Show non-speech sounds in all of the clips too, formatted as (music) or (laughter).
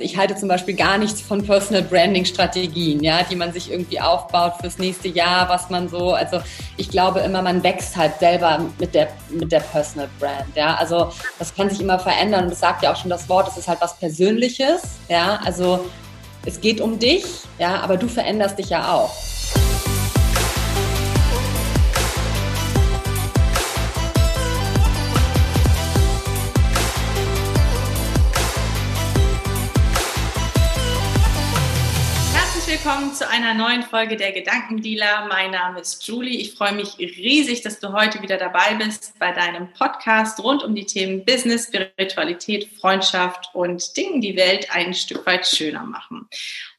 Ich halte zum Beispiel gar nichts von Personal Branding Strategien, ja, die man sich irgendwie aufbaut fürs nächste Jahr, was man so, also ich glaube immer, man wächst halt selber mit der, mit der Personal Brand, ja. Also das kann sich immer verändern und das sagt ja auch schon das Wort, es ist halt was Persönliches, ja. Also es geht um dich, ja, aber du veränderst dich ja auch. Willkommen zu einer neuen Folge der Gedankendealer. Mein Name ist Julie. Ich freue mich riesig, dass du heute wieder dabei bist bei deinem Podcast rund um die Themen Business, Spiritualität, Freundschaft und Dingen, die Welt ein Stück weit schöner machen.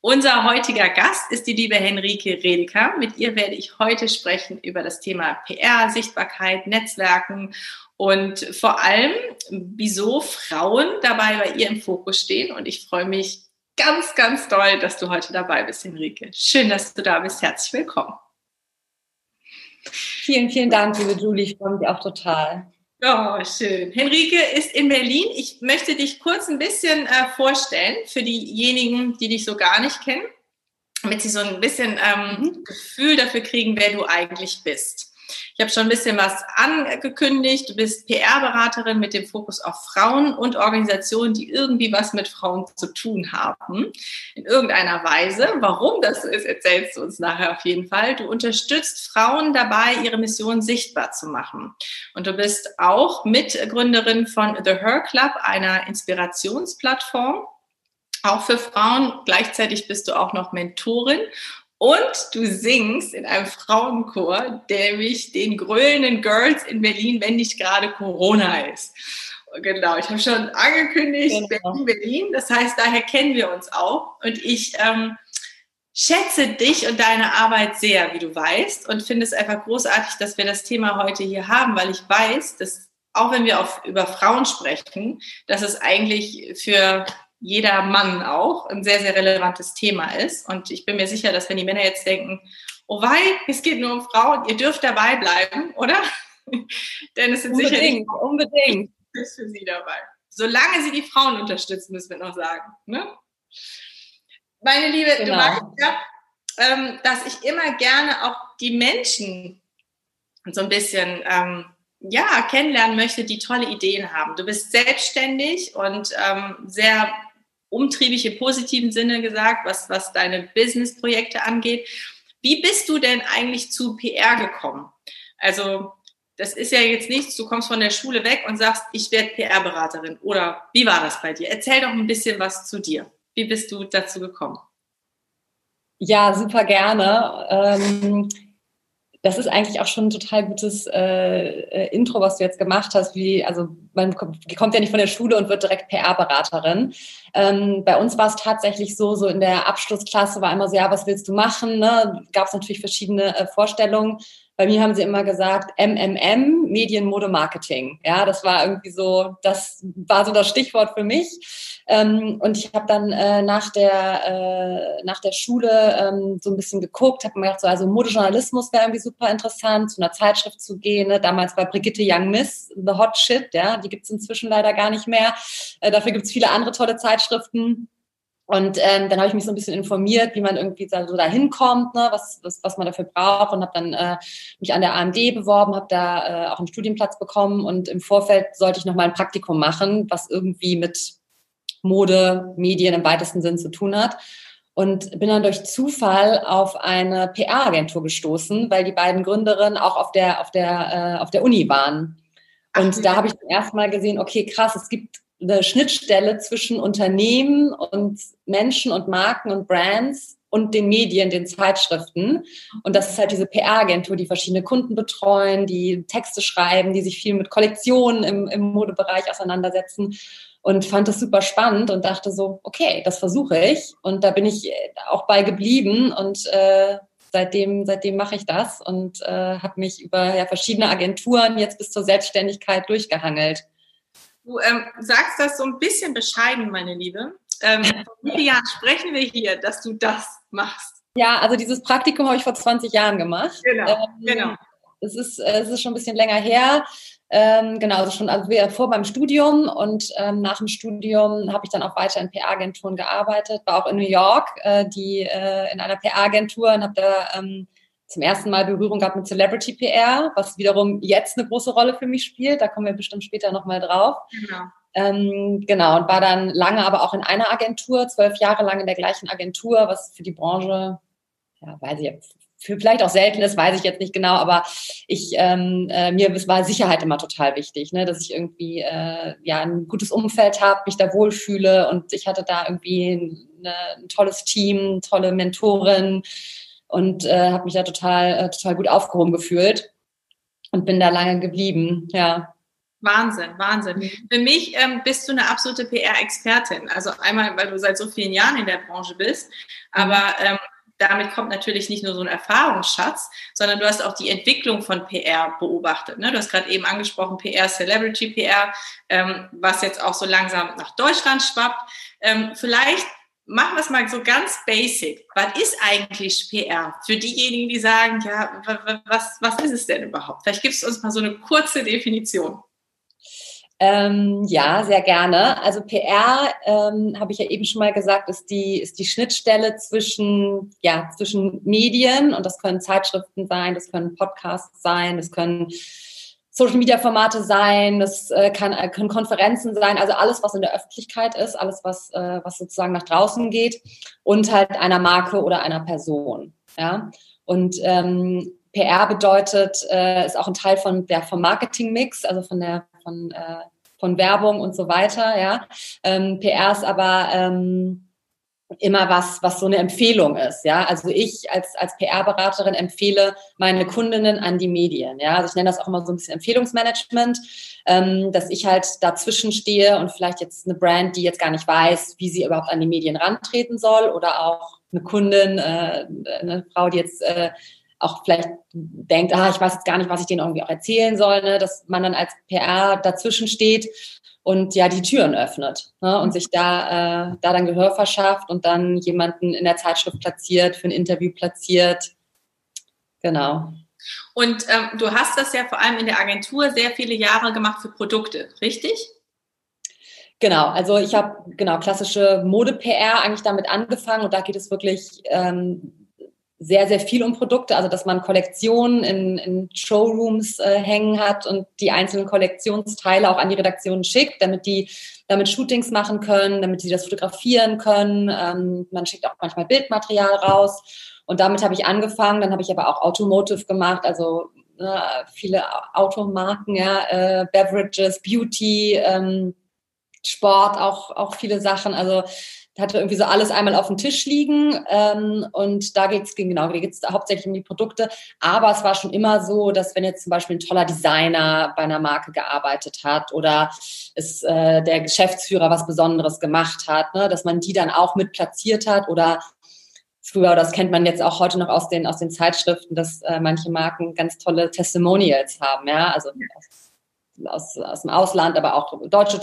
Unser heutiger Gast ist die liebe Henrike Redeker. Mit ihr werde ich heute sprechen über das Thema PR, Sichtbarkeit, Netzwerken und vor allem, wieso Frauen dabei bei ihr im Fokus stehen. Und ich freue mich ganz, ganz toll, dass du heute dabei bist, Henrike. Schön, dass du da bist. Herzlich willkommen. Vielen, vielen Dank, liebe Julie. Ich freue mich auch total. Oh, schön. Henrike ist in Berlin. Ich möchte dich kurz ein bisschen äh, vorstellen für diejenigen, die dich so gar nicht kennen, damit sie so ein bisschen ähm, mhm. Gefühl dafür kriegen, wer du eigentlich bist. Ich habe schon ein bisschen was angekündigt. Du bist PR-Beraterin mit dem Fokus auf Frauen und Organisationen, die irgendwie was mit Frauen zu tun haben. In irgendeiner Weise. Warum das so ist, erzählst du uns nachher auf jeden Fall. Du unterstützt Frauen dabei, ihre Mission sichtbar zu machen. Und du bist auch Mitgründerin von The Her Club, einer Inspirationsplattform auch für Frauen. Gleichzeitig bist du auch noch Mentorin und du singst in einem Frauenchor, nämlich den grölenden Girls in Berlin, wenn nicht gerade Corona ist. Genau, ich habe schon angekündigt, genau. Berlin, Berlin. Das heißt, daher kennen wir uns auch. Und ich ähm, schätze dich und deine Arbeit sehr, wie du weißt, und finde es einfach großartig, dass wir das Thema heute hier haben, weil ich weiß, dass auch wenn wir auf, über Frauen sprechen, dass es eigentlich für jeder Mann auch ein sehr, sehr relevantes Thema ist. Und ich bin mir sicher, dass wenn die Männer jetzt denken, oh wei, es geht nur um Frauen, ihr dürft dabei bleiben, oder? (laughs) Denn es sind unbedingt, sicherlich unbedingt ist (laughs) für sie dabei. Solange sie die Frauen unterstützen, müssen wir noch sagen. Ne? Meine Liebe, genau. du weißt ja, ähm, dass ich immer gerne auch die Menschen so ein bisschen ähm, ja, kennenlernen möchte, die tolle Ideen haben. Du bist selbstständig und ähm, sehr umtriebig im positiven Sinne gesagt, was, was deine Business-Projekte angeht. Wie bist du denn eigentlich zu PR gekommen? Also, das ist ja jetzt nichts, du kommst von der Schule weg und sagst, ich werde PR-Beraterin. Oder wie war das bei dir? Erzähl doch ein bisschen was zu dir. Wie bist du dazu gekommen? Ja, super gerne. Ähm das ist eigentlich auch schon ein total gutes äh, äh Intro, was du jetzt gemacht hast. Wie, also man kommt, ja nicht von der Schule und wird direkt PR-Beraterin. Ähm, bei uns war es tatsächlich so, so in der Abschlussklasse war immer so, ja, was willst du machen? Ne? Gab es natürlich verschiedene äh, Vorstellungen. Bei mir haben sie immer gesagt, MMM, Medien, Mode, Marketing. Ja, das war irgendwie so, das war so das Stichwort für mich. Ähm, und ich habe dann äh, nach, der, äh, nach der Schule ähm, so ein bisschen geguckt, habe mir gedacht, so, also Modejournalismus wäre irgendwie super interessant, zu einer Zeitschrift zu gehen. Ne? Damals war Brigitte Young Miss, The Hot Shit, ja, die gibt's inzwischen leider gar nicht mehr. Äh, dafür gibt's viele andere tolle Zeitschriften. Und ähm, dann habe ich mich so ein bisschen informiert, wie man irgendwie so da hinkommt, ne, was, was, was man dafür braucht und habe dann äh, mich an der AMD beworben, habe da äh, auch einen Studienplatz bekommen und im Vorfeld sollte ich noch mal ein Praktikum machen, was irgendwie mit Mode, Medien im weitesten Sinn zu tun hat. Und bin dann durch Zufall auf eine PR-Agentur gestoßen, weil die beiden Gründerinnen auch auf der, auf der, äh, auf der Uni waren. Und Ach, da habe ich zum ersten Mal gesehen, okay, krass, es gibt eine Schnittstelle zwischen Unternehmen und Menschen und Marken und Brands und den Medien, den Zeitschriften. Und das ist halt diese PR-Agentur, die verschiedene Kunden betreuen, die Texte schreiben, die sich viel mit Kollektionen im, im Modebereich auseinandersetzen. Und fand das super spannend und dachte so, okay, das versuche ich. Und da bin ich auch bei geblieben und äh, seitdem, seitdem mache ich das und äh, habe mich über ja, verschiedene Agenturen jetzt bis zur Selbstständigkeit durchgehangelt. Du ähm, sagst das so ein bisschen bescheiden, meine Liebe. Ähm, wie viele Jahren sprechen wir hier, dass du das machst? Ja, also dieses Praktikum habe ich vor 20 Jahren gemacht. Genau, ähm, genau. Es ist, es ist schon ein bisschen länger her. Ähm, genau, also schon also vor meinem Studium und ähm, nach dem Studium habe ich dann auch weiter in PR-Agenturen gearbeitet, war auch in New York, äh, die äh, in einer PR-Agentur und habe da ähm, zum ersten Mal Berührung gehabt mit Celebrity PR, was wiederum jetzt eine große Rolle für mich spielt. Da kommen wir bestimmt später nochmal drauf. Genau. Ähm, genau, und war dann lange aber auch in einer Agentur, zwölf Jahre lang in der gleichen Agentur, was für die Branche, ja, weiß ich jetzt, für vielleicht auch selten ist, weiß ich jetzt nicht genau, aber ich ähm, äh, mir war Sicherheit immer total wichtig, ne, dass ich irgendwie äh, ja ein gutes Umfeld habe, mich da wohlfühle und ich hatte da irgendwie eine, ein tolles Team, tolle Mentorin und äh, habe mich da total äh, total gut aufgehoben gefühlt und bin da lange geblieben, ja. Wahnsinn, Wahnsinn. Mhm. Für mich ähm, bist du eine absolute PR-Expertin. Also einmal, weil du seit so vielen Jahren in der Branche bist, aber ähm, damit kommt natürlich nicht nur so ein Erfahrungsschatz, sondern du hast auch die Entwicklung von PR beobachtet. Ne? Du hast gerade eben angesprochen, PR, Celebrity PR, ähm, was jetzt auch so langsam nach Deutschland schwappt. Ähm, vielleicht machen wir es mal so ganz basic. Was ist eigentlich PR? Für diejenigen, die sagen, ja, was, was ist es denn überhaupt? Vielleicht gibst du uns mal so eine kurze Definition. Ähm, ja, sehr gerne. Also PR, ähm, habe ich ja eben schon mal gesagt, ist die, ist die Schnittstelle zwischen, ja, zwischen Medien und das können Zeitschriften sein, das können Podcasts sein, das können Social Media Formate sein, das äh, kann, äh, können Konferenzen sein, also alles, was in der Öffentlichkeit ist, alles, was, äh, was sozusagen nach draußen geht und halt einer Marke oder einer Person. Ja. Und ähm, PR bedeutet, äh, ist auch ein Teil von der vom Marketing-Mix, also von der von, äh, von Werbung und so weiter. Ja, ähm, PR ist aber ähm, immer was, was so eine Empfehlung ist. Ja, also ich als, als PR-Beraterin empfehle meine Kundinnen an die Medien. Ja, also ich nenne das auch immer so ein bisschen Empfehlungsmanagement, ähm, dass ich halt dazwischen stehe und vielleicht jetzt eine Brand, die jetzt gar nicht weiß, wie sie überhaupt an die Medien rantreten soll oder auch eine Kundin, äh, eine Frau, die jetzt äh, auch vielleicht denkt, ah, ich weiß jetzt gar nicht, was ich denen irgendwie auch erzählen soll, ne? dass man dann als PR dazwischen steht und ja die Türen öffnet ne? und sich da, äh, da dann Gehör verschafft und dann jemanden in der Zeitschrift platziert, für ein Interview platziert. Genau. Und ähm, du hast das ja vor allem in der Agentur sehr viele Jahre gemacht für Produkte, richtig? Genau, also ich habe genau klassische Mode-PR eigentlich damit angefangen und da geht es wirklich ähm, sehr, sehr viel um Produkte, also dass man Kollektionen in, in Showrooms äh, hängen hat und die einzelnen Kollektionsteile auch an die Redaktionen schickt, damit die damit Shootings machen können, damit sie das fotografieren können. Ähm, man schickt auch manchmal Bildmaterial raus. Und damit habe ich angefangen. Dann habe ich aber auch Automotive gemacht, also äh, viele Automarken, ja, äh, Beverages, Beauty, ähm, Sport, auch, auch viele Sachen. Also hatte irgendwie so alles einmal auf dem Tisch liegen ähm, und da geht es genau, da geht es hauptsächlich um die Produkte. Aber es war schon immer so, dass wenn jetzt zum Beispiel ein toller Designer bei einer Marke gearbeitet hat oder es äh, der Geschäftsführer was Besonderes gemacht hat, ne, dass man die dann auch mit platziert hat oder früher, das kennt man jetzt auch heute noch aus den, aus den Zeitschriften, dass äh, manche Marken ganz tolle Testimonials haben, ja, also aus, aus, aus dem Ausland, aber auch deutsche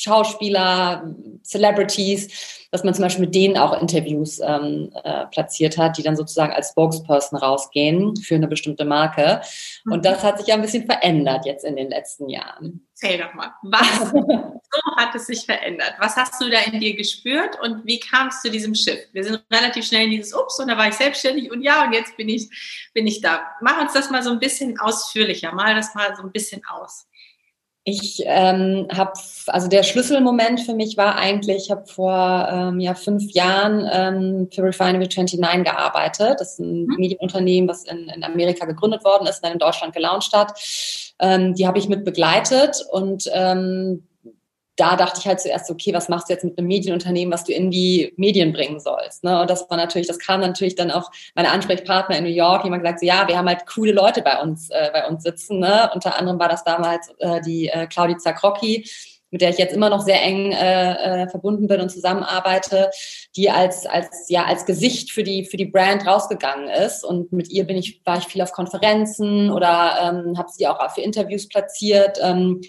Schauspieler, Celebrities, dass man zum Beispiel mit denen auch Interviews ähm, äh, platziert hat, die dann sozusagen als Spokesperson rausgehen für eine bestimmte Marke. Und das hat sich ja ein bisschen verändert jetzt in den letzten Jahren. Erzähl doch mal, was (laughs) so hat es sich verändert? Was hast du da in dir gespürt und wie kam es zu diesem Schiff? Wir sind relativ schnell in dieses Ups und da war ich selbstständig und ja, und jetzt bin ich, bin ich da. Mach uns das mal so ein bisschen ausführlicher, mal das mal so ein bisschen aus. Ich ähm, habe, also der Schlüsselmoment für mich war eigentlich, ich habe vor ähm, ja, fünf Jahren ähm, für Refinery 29 gearbeitet. Das ist ein mhm. Medienunternehmen, was in, in Amerika gegründet worden ist und dann in Deutschland gelauncht hat. Ähm, die habe ich mit begleitet und ähm, da dachte ich halt zuerst, okay, was machst du jetzt mit einem Medienunternehmen, was du in die Medien bringen sollst? Ne? Und das war natürlich, das kam natürlich dann auch meine Ansprechpartner in New York, die haben gesagt, so, ja, wir haben halt coole Leute bei uns, äh, bei uns sitzen. Ne? Unter anderem war das damals äh, die äh, Claudia Zakrocki, mit der ich jetzt immer noch sehr eng äh, äh, verbunden bin und zusammenarbeite, die als als ja als Gesicht für die für die Brand rausgegangen ist und mit ihr bin ich war ich viel auf Konferenzen oder ähm, habe sie auch für Interviews platziert. Ähm,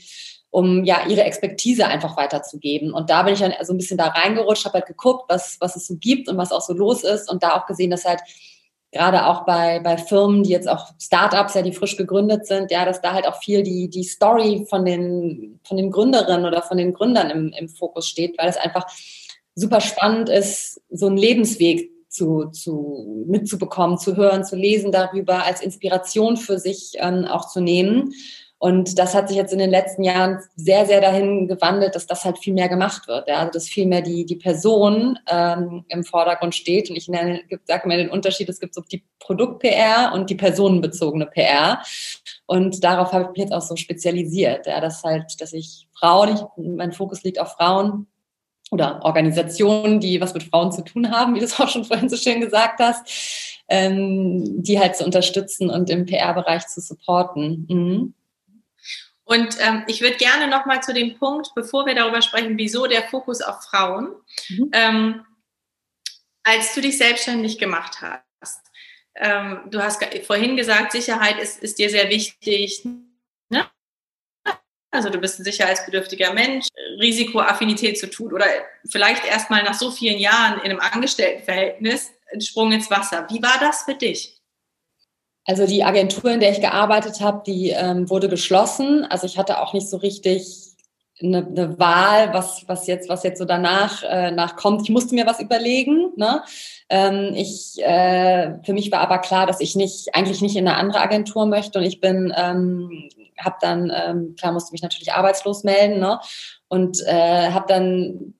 um ja ihre Expertise einfach weiterzugeben. Und da bin ich dann so ein bisschen da reingerutscht, habe halt geguckt, was, was es so gibt und was auch so los ist und da auch gesehen, dass halt gerade auch bei, bei Firmen, die jetzt auch Startups, ja, die frisch gegründet sind, ja, dass da halt auch viel die, die Story von den, von den Gründerinnen oder von den Gründern im, im Fokus steht, weil es einfach super spannend ist, so einen Lebensweg zu, zu mitzubekommen, zu hören, zu lesen darüber, als Inspiration für sich ähm, auch zu nehmen. Und das hat sich jetzt in den letzten Jahren sehr, sehr dahin gewandelt, dass das halt viel mehr gemacht wird. Ja? Also dass viel mehr die, die Person ähm, im Vordergrund steht. Und ich sage mir den Unterschied, es gibt so die Produkt-PR und die personenbezogene PR. Und darauf habe ich mich jetzt auch so spezialisiert. Ja? Das halt, dass ich Frauen, ich, mein Fokus liegt auf Frauen, oder Organisationen, die was mit Frauen zu tun haben, wie du es auch schon vorhin so schön gesagt hast, ähm, die halt zu unterstützen und im PR-Bereich zu supporten. Mhm. Und ähm, ich würde gerne noch mal zu dem Punkt, bevor wir darüber sprechen, wieso der Fokus auf Frauen, mhm. ähm, als du dich selbstständig gemacht hast. Ähm, du hast vorhin gesagt, Sicherheit ist, ist dir sehr wichtig. Ne? Also du bist ein sicherheitsbedürftiger Mensch, Risikoaffinität zu tun oder vielleicht erst mal nach so vielen Jahren in einem Angestelltenverhältnis ein Sprung ins Wasser. Wie war das für dich? Also die Agentur, in der ich gearbeitet habe, die ähm, wurde geschlossen. Also ich hatte auch nicht so richtig eine, eine Wahl, was, was, jetzt, was jetzt so danach äh, nachkommt. Ich musste mir was überlegen. Ne? Ähm, ich, äh, für mich war aber klar, dass ich nicht eigentlich nicht in eine andere Agentur möchte und ich bin, ähm, habe dann ähm, klar musste mich natürlich arbeitslos melden ne? und äh, habe dann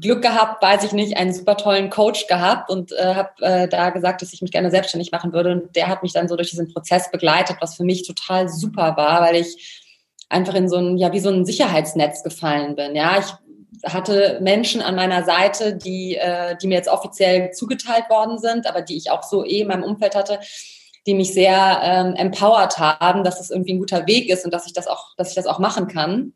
Glück gehabt, weiß ich nicht, einen super tollen Coach gehabt und äh, habe äh, da gesagt, dass ich mich gerne selbstständig machen würde. Und der hat mich dann so durch diesen Prozess begleitet, was für mich total super war, weil ich einfach in so ein, ja, wie so ein Sicherheitsnetz gefallen bin. Ja, ich hatte Menschen an meiner Seite, die, äh, die mir jetzt offiziell zugeteilt worden sind, aber die ich auch so eh in meinem Umfeld hatte, die mich sehr ähm, empowered haben, dass es irgendwie ein guter Weg ist und dass ich das auch, dass ich das auch machen kann.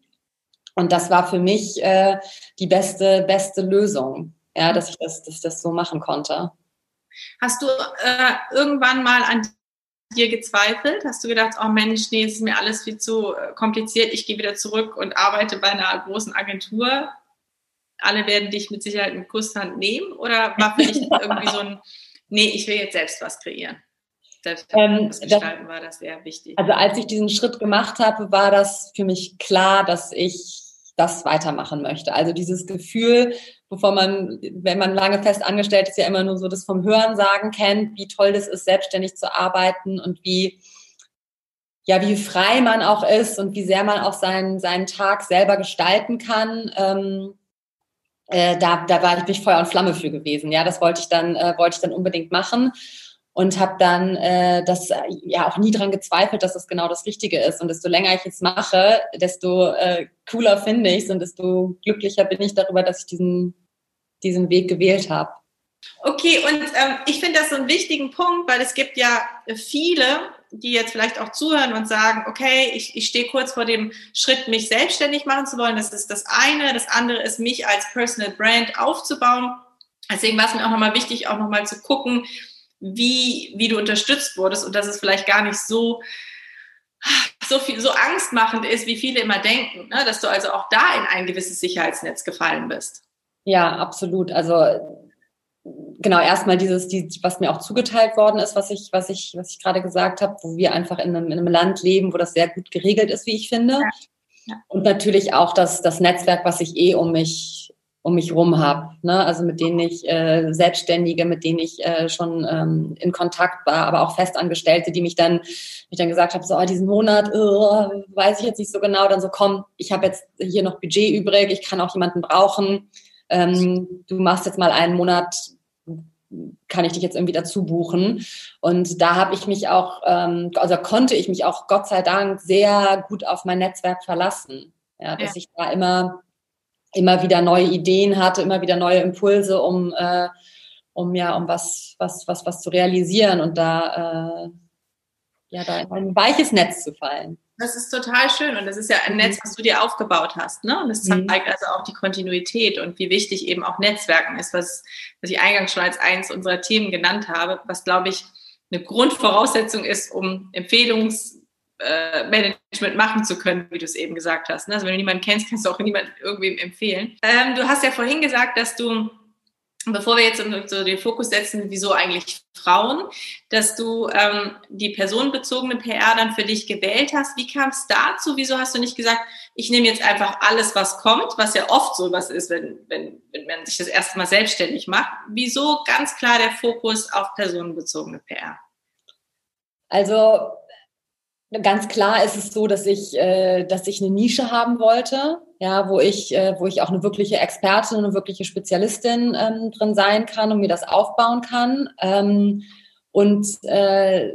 Und das war für mich äh, die beste, beste Lösung, ja, dass ich das, dass ich das so machen konnte. Hast du äh, irgendwann mal an dir gezweifelt? Hast du gedacht, oh Mensch, nee, es ist mir alles viel zu äh, kompliziert, ich gehe wieder zurück und arbeite bei einer großen Agentur? Alle werden dich mit Sicherheit mit Kusshand nehmen? Oder war für dich (laughs) irgendwie so ein, nee, ich will jetzt selbst was kreieren? Ähm, das gestalten war das sehr wichtig. Also als ich diesen Schritt gemacht habe, war das für mich klar, dass ich das weitermachen möchte. Also dieses Gefühl, bevor man, wenn man lange fest angestellt ist, ja immer nur so das vom Hörensagen kennt, wie toll das ist, selbstständig zu arbeiten und wie, ja, wie frei man auch ist und wie sehr man auch seinen, seinen Tag selber gestalten kann. Ähm, äh, da, da war ich nicht Feuer und Flamme für gewesen. Ja, das wollte ich dann, äh, wollte ich dann unbedingt machen und habe dann äh, das äh, ja auch nie dran gezweifelt, dass das genau das Richtige ist. Und desto länger ich es mache, desto äh, cooler finde ich es und desto glücklicher bin ich darüber, dass ich diesen, diesen Weg gewählt habe. Okay, und ähm, ich finde das so einen wichtigen Punkt, weil es gibt ja viele, die jetzt vielleicht auch zuhören und sagen, okay, ich, ich stehe kurz vor dem Schritt, mich selbstständig machen zu wollen. Das ist das eine. Das andere ist, mich als Personal Brand aufzubauen. Deswegen war es mir auch nochmal wichtig, auch nochmal zu gucken, wie, wie du unterstützt wurdest und dass es vielleicht gar nicht so, so, viel, so angstmachend ist, wie viele immer denken, ne? dass du also auch da in ein gewisses Sicherheitsnetz gefallen bist. Ja, absolut. Also genau, erstmal dieses, die, was mir auch zugeteilt worden ist, was ich, was ich, was ich gerade gesagt habe, wo wir einfach in einem, in einem Land leben, wo das sehr gut geregelt ist, wie ich finde. Ja. Ja. Und natürlich auch das, das Netzwerk, was ich eh um mich um mich rum habe. Ne? Also mit denen ich äh, Selbstständige, mit denen ich äh, schon ähm, in Kontakt war, aber auch Festangestellte, die mich dann, mich dann gesagt haben, so oh, diesen Monat oh, weiß ich jetzt nicht so genau, dann so komm, ich habe jetzt hier noch Budget übrig, ich kann auch jemanden brauchen. Ähm, du machst jetzt mal einen Monat, kann ich dich jetzt irgendwie dazu buchen? Und da habe ich mich auch, ähm, also konnte ich mich auch Gott sei Dank sehr gut auf mein Netzwerk verlassen. Ja, dass ja. ich da immer immer wieder neue Ideen hatte, immer wieder neue Impulse, um, äh, um ja, um was, was, was, was zu realisieren und da, äh, ja, da in ein weiches Netz zu fallen. Das ist total schön und das ist ja ein Netz, was du dir aufgebaut hast. Ne? Und das mhm. zeigt also auch die Kontinuität und wie wichtig eben auch Netzwerken ist, was, was ich eingangs schon als eines unserer Themen genannt habe, was, glaube ich, eine Grundvoraussetzung ist, um Empfehlungs- äh, Management machen zu können, wie du es eben gesagt hast. Ne? Also wenn du niemanden kennst, kannst du auch niemanden irgendwem empfehlen. Ähm, du hast ja vorhin gesagt, dass du bevor wir jetzt so den Fokus setzen, wieso eigentlich Frauen, dass du ähm, die personenbezogene PR dann für dich gewählt hast. Wie kam es dazu? Wieso hast du nicht gesagt, ich nehme jetzt einfach alles, was kommt, was ja oft so was ist, wenn, wenn, wenn man sich das erste Mal selbstständig macht. Wieso ganz klar der Fokus auf personenbezogene PR? Also ganz klar ist es so, dass ich, äh, dass ich eine Nische haben wollte, ja, wo ich, äh, wo ich auch eine wirkliche Expertin, eine wirkliche Spezialistin ähm, drin sein kann und mir das aufbauen kann. Ähm, und äh,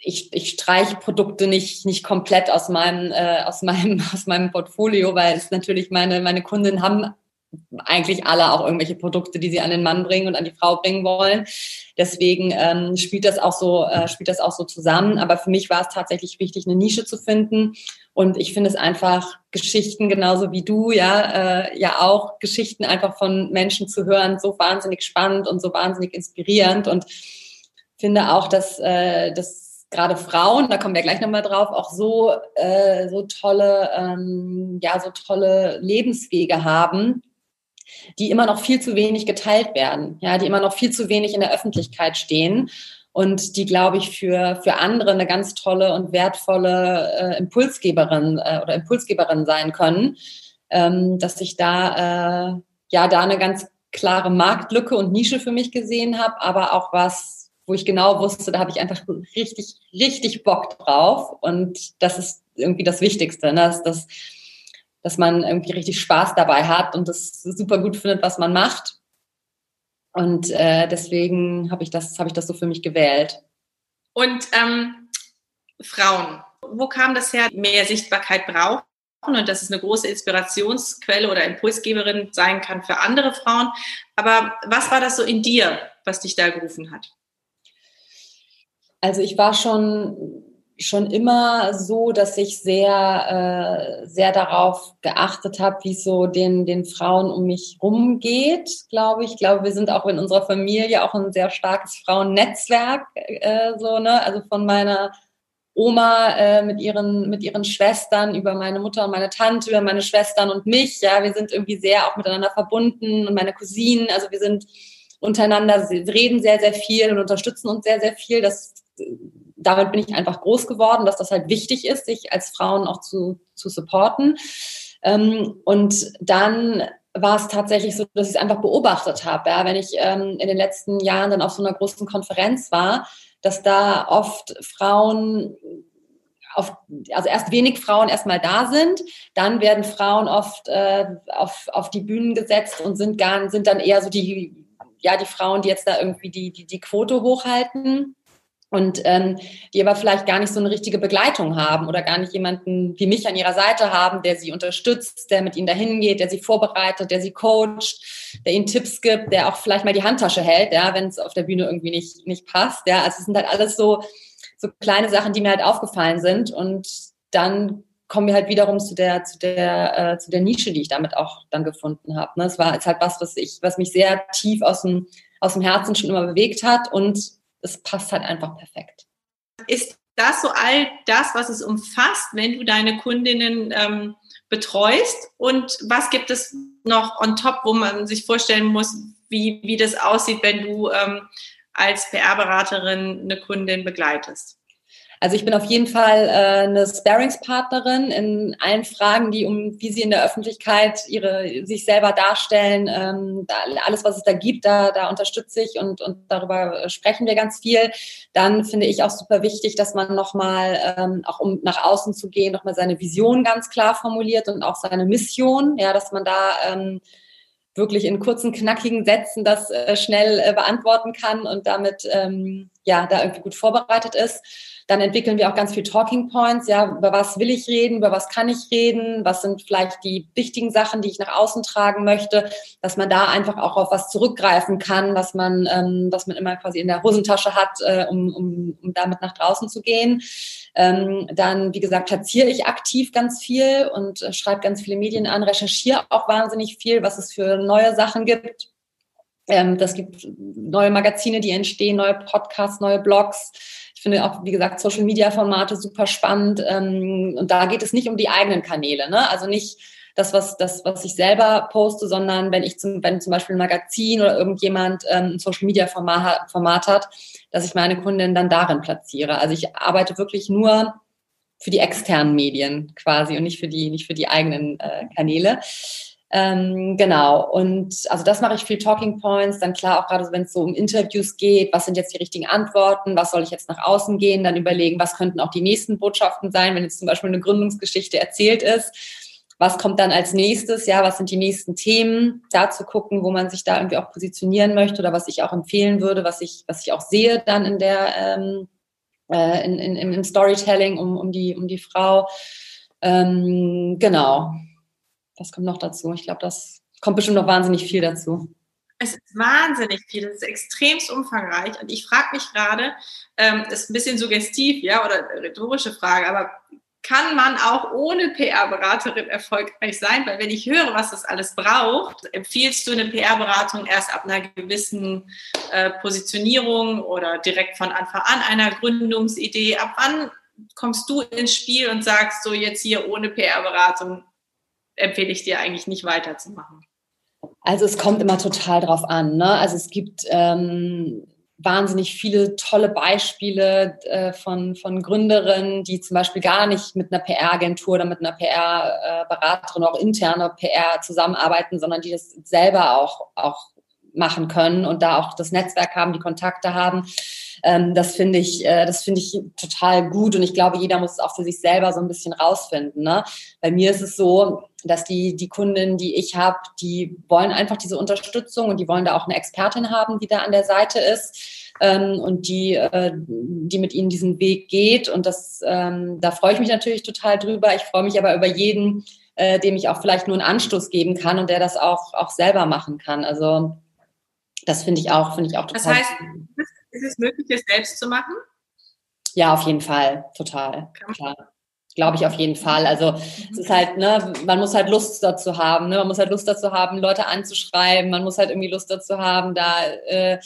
ich, ich streiche Produkte nicht, nicht komplett aus meinem, äh, aus meinem, (laughs) aus meinem Portfolio, weil es natürlich meine, meine Kunden haben eigentlich alle auch irgendwelche Produkte, die sie an den Mann bringen und an die Frau bringen wollen. Deswegen ähm, spielt das auch so, äh, spielt das auch so zusammen. Aber für mich war es tatsächlich wichtig, eine Nische zu finden. Und ich finde es einfach Geschichten genauso wie du, ja, äh, ja auch Geschichten einfach von Menschen zu hören, so wahnsinnig spannend und so wahnsinnig inspirierend. Und finde auch, dass, äh, dass gerade Frauen, da kommen wir gleich nochmal drauf, auch so, äh, so tolle, ähm, ja, so tolle Lebenswege haben, die immer noch viel zu wenig geteilt werden, ja, die immer noch viel zu wenig in der Öffentlichkeit stehen und die, glaube ich, für, für andere eine ganz tolle und wertvolle äh, Impulsgeberin äh, oder Impulsgeberin sein können, ähm, dass ich da, äh, ja, da eine ganz klare Marktlücke und Nische für mich gesehen habe, aber auch was, wo ich genau wusste, da habe ich einfach richtig, richtig Bock drauf und das ist irgendwie das Wichtigste, ne? dass, dass dass man irgendwie richtig Spaß dabei hat und das super gut findet, was man macht. Und äh, deswegen habe ich, das, hab ich das so für mich gewählt. Und ähm, Frauen, wo kam das her, mehr Sichtbarkeit brauchen und dass es eine große Inspirationsquelle oder Impulsgeberin sein kann für andere Frauen. Aber was war das so in dir, was dich da gerufen hat? Also ich war schon schon immer so, dass ich sehr, äh, sehr darauf geachtet habe, wie es so den, den Frauen um mich rumgeht, glaube ich. Ich glaube, wir sind auch in unserer Familie auch ein sehr starkes Frauennetzwerk, äh, so, ne? Also von meiner Oma äh, mit ihren mit ihren Schwestern über meine Mutter und meine Tante über meine Schwestern und mich ja wir sind irgendwie sehr auch miteinander verbunden und meine Cousinen also wir sind untereinander reden sehr sehr viel und unterstützen uns sehr sehr viel das damit bin ich einfach groß geworden, dass das halt wichtig ist, sich als Frauen auch zu, zu supporten. Ähm, und dann war es tatsächlich so, dass ich es einfach beobachtet habe. Ja, wenn ich ähm, in den letzten Jahren dann auf so einer großen Konferenz war, dass da oft Frauen auf, also erst wenig Frauen erstmal da sind, dann werden Frauen oft äh, auf, auf die Bühnen gesetzt und sind gar, sind dann eher so die, ja, die Frauen, die jetzt da irgendwie die, die, die Quote hochhalten und ähm, die aber vielleicht gar nicht so eine richtige Begleitung haben oder gar nicht jemanden wie mich an ihrer Seite haben, der sie unterstützt, der mit ihnen dahin geht, der sie vorbereitet, der sie coacht, der ihnen Tipps gibt, der auch vielleicht mal die Handtasche hält, ja, wenn es auf der Bühne irgendwie nicht, nicht passt. Ja, also es sind halt alles so, so kleine Sachen, die mir halt aufgefallen sind. Und dann kommen wir halt wiederum zu der, zu der, äh, zu der Nische, die ich damit auch dann gefunden habe. Ne? Es war jetzt halt was, was ich, was mich sehr tief aus dem, aus dem Herzen schon immer bewegt hat und es passt halt einfach perfekt. Ist das so all das, was es umfasst, wenn du deine Kundinnen ähm, betreust? Und was gibt es noch on top, wo man sich vorstellen muss, wie, wie das aussieht, wenn du ähm, als PR-Beraterin eine Kundin begleitest? Also ich bin auf jeden Fall äh, eine Sparingspartnerin in allen Fragen, die um wie sie in der Öffentlichkeit ihre sich selber darstellen. Ähm, da, alles, was es da gibt, da, da unterstütze ich und, und darüber sprechen wir ganz viel. Dann finde ich auch super wichtig, dass man nochmal, ähm, auch um nach außen zu gehen, nochmal seine Vision ganz klar formuliert und auch seine Mission, ja, dass man da ähm, wirklich in kurzen, knackigen Sätzen das äh, schnell äh, beantworten kann und damit ähm, ja da irgendwie gut vorbereitet ist. Dann entwickeln wir auch ganz viel Talking Points. Ja, über was will ich reden? Über was kann ich reden? Was sind vielleicht die wichtigen Sachen, die ich nach außen tragen möchte? Dass man da einfach auch auf was zurückgreifen kann, was man, ähm, was man immer quasi in der Hosentasche hat, äh, um, um, um damit nach draußen zu gehen. Ähm, dann, wie gesagt, platziere ich aktiv ganz viel und äh, schreibe ganz viele Medien an, recherchiere auch wahnsinnig viel, was es für neue Sachen gibt. Ähm, das gibt neue Magazine, die entstehen, neue Podcasts, neue Blogs. Ich finde auch, wie gesagt, Social-Media-Formate super spannend. Ähm, und da geht es nicht um die eigenen Kanäle. Ne? Also nicht das, was, das, was ich selber poste, sondern wenn ich zum, wenn zum Beispiel ein Magazin oder irgendjemand ähm, ein Social Media Format, Format hat, dass ich meine Kundin dann darin platziere. Also ich arbeite wirklich nur für die externen Medien quasi und nicht für die, nicht für die eigenen äh, Kanäle. Ähm, genau. Und also das mache ich viel Talking Points. Dann klar, auch gerade wenn es so um Interviews geht, was sind jetzt die richtigen Antworten, was soll ich jetzt nach außen gehen, dann überlegen, was könnten auch die nächsten Botschaften sein, wenn jetzt zum Beispiel eine Gründungsgeschichte erzählt ist. Was kommt dann als nächstes? Ja, was sind die nächsten Themen? Da zu gucken, wo man sich da irgendwie auch positionieren möchte oder was ich auch empfehlen würde, was ich, was ich auch sehe dann in der, ähm, äh, in, in, im Storytelling um, um, die, um die Frau. Ähm, genau was kommt noch dazu? Ich glaube, das kommt bestimmt noch wahnsinnig viel dazu. Es ist wahnsinnig viel, das ist extremst umfangreich. Und ich frage mich gerade, ähm, ist ein bisschen suggestiv, ja, oder rhetorische Frage, aber kann man auch ohne PR-Beraterin erfolgreich sein? Weil wenn ich höre, was das alles braucht, empfiehlst du eine PR-Beratung erst ab einer gewissen äh, Positionierung oder direkt von Anfang an einer Gründungsidee? Ab wann kommst du ins Spiel und sagst so jetzt hier ohne PR-Beratung empfehle ich dir eigentlich nicht weiterzumachen. Also es kommt immer total drauf an. Ne? Also es gibt ähm, wahnsinnig viele tolle Beispiele äh, von, von Gründerinnen, die zum Beispiel gar nicht mit einer PR-Agentur oder mit einer PR-Beraterin, auch interne PR zusammenarbeiten, sondern die das selber auch, auch machen können und da auch das Netzwerk haben, die Kontakte haben. Ähm, das finde ich, äh, das finde ich total gut und ich glaube, jeder muss es auch für sich selber so ein bisschen rausfinden. Ne? Bei mir ist es so, dass die, die Kundinnen, die ich habe, die wollen einfach diese Unterstützung und die wollen da auch eine Expertin haben, die da an der Seite ist ähm, und die, äh, die mit ihnen diesen Weg geht. Und das, ähm, da freue ich mich natürlich total drüber. Ich freue mich aber über jeden, äh, dem ich auch vielleicht nur einen Anstoß geben kann und der das auch, auch selber machen kann. Also das finde ich auch, finde ich auch total. Das heißt, ist es möglich, das selbst zu machen? Ja, auf jeden Fall, total. Klar. Glaube ich auf jeden Fall. Also mhm. es ist halt, ne, man muss halt Lust dazu haben, ne? Man muss halt Lust dazu haben, Leute anzuschreiben, man muss halt irgendwie Lust dazu haben, da äh,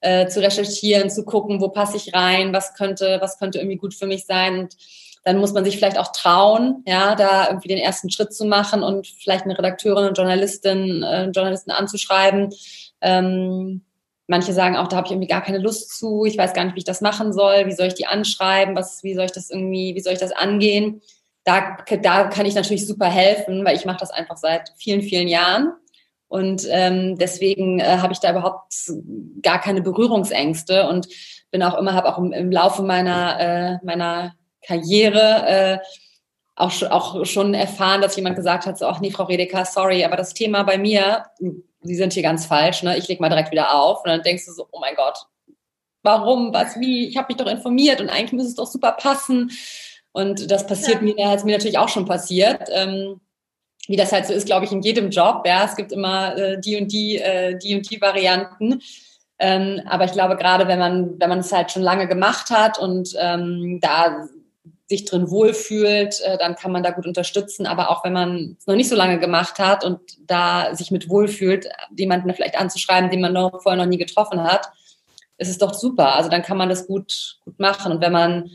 äh, zu recherchieren, zu gucken, wo passe ich rein, was könnte, was könnte irgendwie gut für mich sein. Und dann muss man sich vielleicht auch trauen, ja, da irgendwie den ersten Schritt zu machen und vielleicht eine Redakteurin und Journalistin, äh, Journalisten anzuschreiben. Ähm, Manche sagen auch, da habe ich irgendwie gar keine Lust zu, ich weiß gar nicht, wie ich das machen soll, wie soll ich die anschreiben, was, wie soll ich das irgendwie, wie soll ich das angehen? Da, da kann ich natürlich super helfen, weil ich mache das einfach seit vielen, vielen Jahren. Und ähm, deswegen äh, habe ich da überhaupt gar keine Berührungsängste und bin auch immer, habe auch im, im, Laufe meiner, äh, meiner Karriere äh, auch, auch schon erfahren, dass jemand gesagt hat, so, ach nee, Frau Redeker, sorry, aber das Thema bei mir Sie sind hier ganz falsch, ne? ich leg mal direkt wieder auf und dann denkst du so, oh mein Gott, warum, was, wie, ich habe mich doch informiert und eigentlich müsste es doch super passen. Und das passiert ja. mir, hat es mir natürlich auch schon passiert. Ähm, wie das halt so ist, glaube ich, in jedem Job. Ja, es gibt immer äh, die und die, äh, die und die Varianten. Ähm, aber ich glaube, gerade wenn man, wenn man es halt schon lange gemacht hat und ähm, da sich drin wohlfühlt, äh, dann kann man da gut unterstützen. Aber auch wenn man es noch nicht so lange gemacht hat und da sich mit wohlfühlt, jemanden vielleicht anzuschreiben, den man noch, vorher noch nie getroffen hat, ist es doch super. Also dann kann man das gut, gut machen. Und wenn man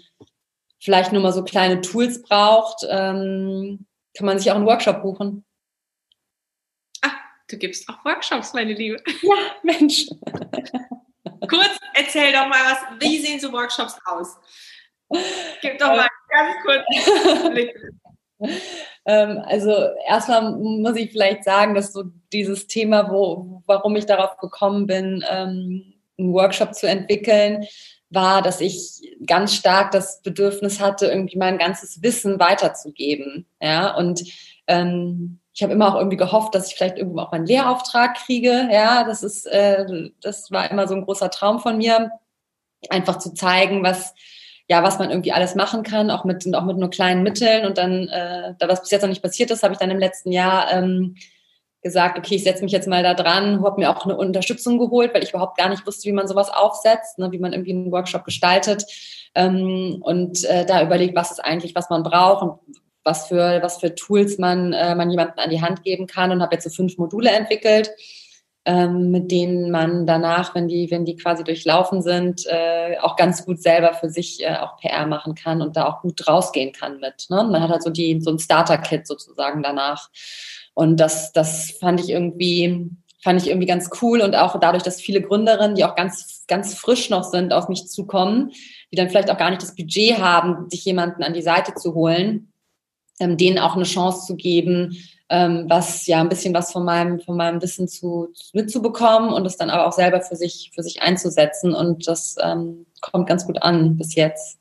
vielleicht nur mal so kleine Tools braucht, ähm, kann man sich auch einen Workshop buchen. Ah, du gibst auch Workshops, meine Liebe. Ja, Mensch. (laughs) Kurz, erzähl doch mal was. Wie sehen so Workshops aus? Gib doch mal ganz kurz (laughs) ähm, also erstmal muss ich vielleicht sagen, dass so dieses Thema, wo, warum ich darauf gekommen bin, ähm, einen Workshop zu entwickeln, war, dass ich ganz stark das Bedürfnis hatte, irgendwie mein ganzes Wissen weiterzugeben. Ja, und ähm, ich habe immer auch irgendwie gehofft, dass ich vielleicht irgendwo auch meinen Lehrauftrag kriege. Ja, das ist, äh, das war immer so ein großer Traum von mir, einfach zu zeigen, was ja, was man irgendwie alles machen kann, auch mit, auch mit nur kleinen Mitteln. Und dann, äh, da was bis jetzt noch nicht passiert ist, habe ich dann im letzten Jahr ähm, gesagt, okay, ich setze mich jetzt mal da dran, habe mir auch eine Unterstützung geholt, weil ich überhaupt gar nicht wusste, wie man sowas aufsetzt, ne, wie man irgendwie einen Workshop gestaltet ähm, und äh, da überlegt, was ist eigentlich, was man braucht und was für, was für Tools man, äh, man jemandem an die Hand geben kann und habe jetzt so fünf Module entwickelt ähm, mit denen man danach, wenn die, wenn die quasi durchlaufen sind, äh, auch ganz gut selber für sich äh, auch PR machen kann und da auch gut rausgehen kann mit. Ne? Man hat halt so die, so ein Starter-Kit sozusagen danach. Und das, das fand ich irgendwie, fand ich irgendwie ganz cool und auch dadurch, dass viele Gründerinnen, die auch ganz, ganz frisch noch sind, auf mich zukommen, die dann vielleicht auch gar nicht das Budget haben, sich jemanden an die Seite zu holen, ähm, denen auch eine Chance zu geben, ähm, was ja ein bisschen was von meinem, von meinem Wissen zu, mitzubekommen und es dann aber auch selber für sich, für sich einzusetzen. Und das ähm, kommt ganz gut an bis jetzt.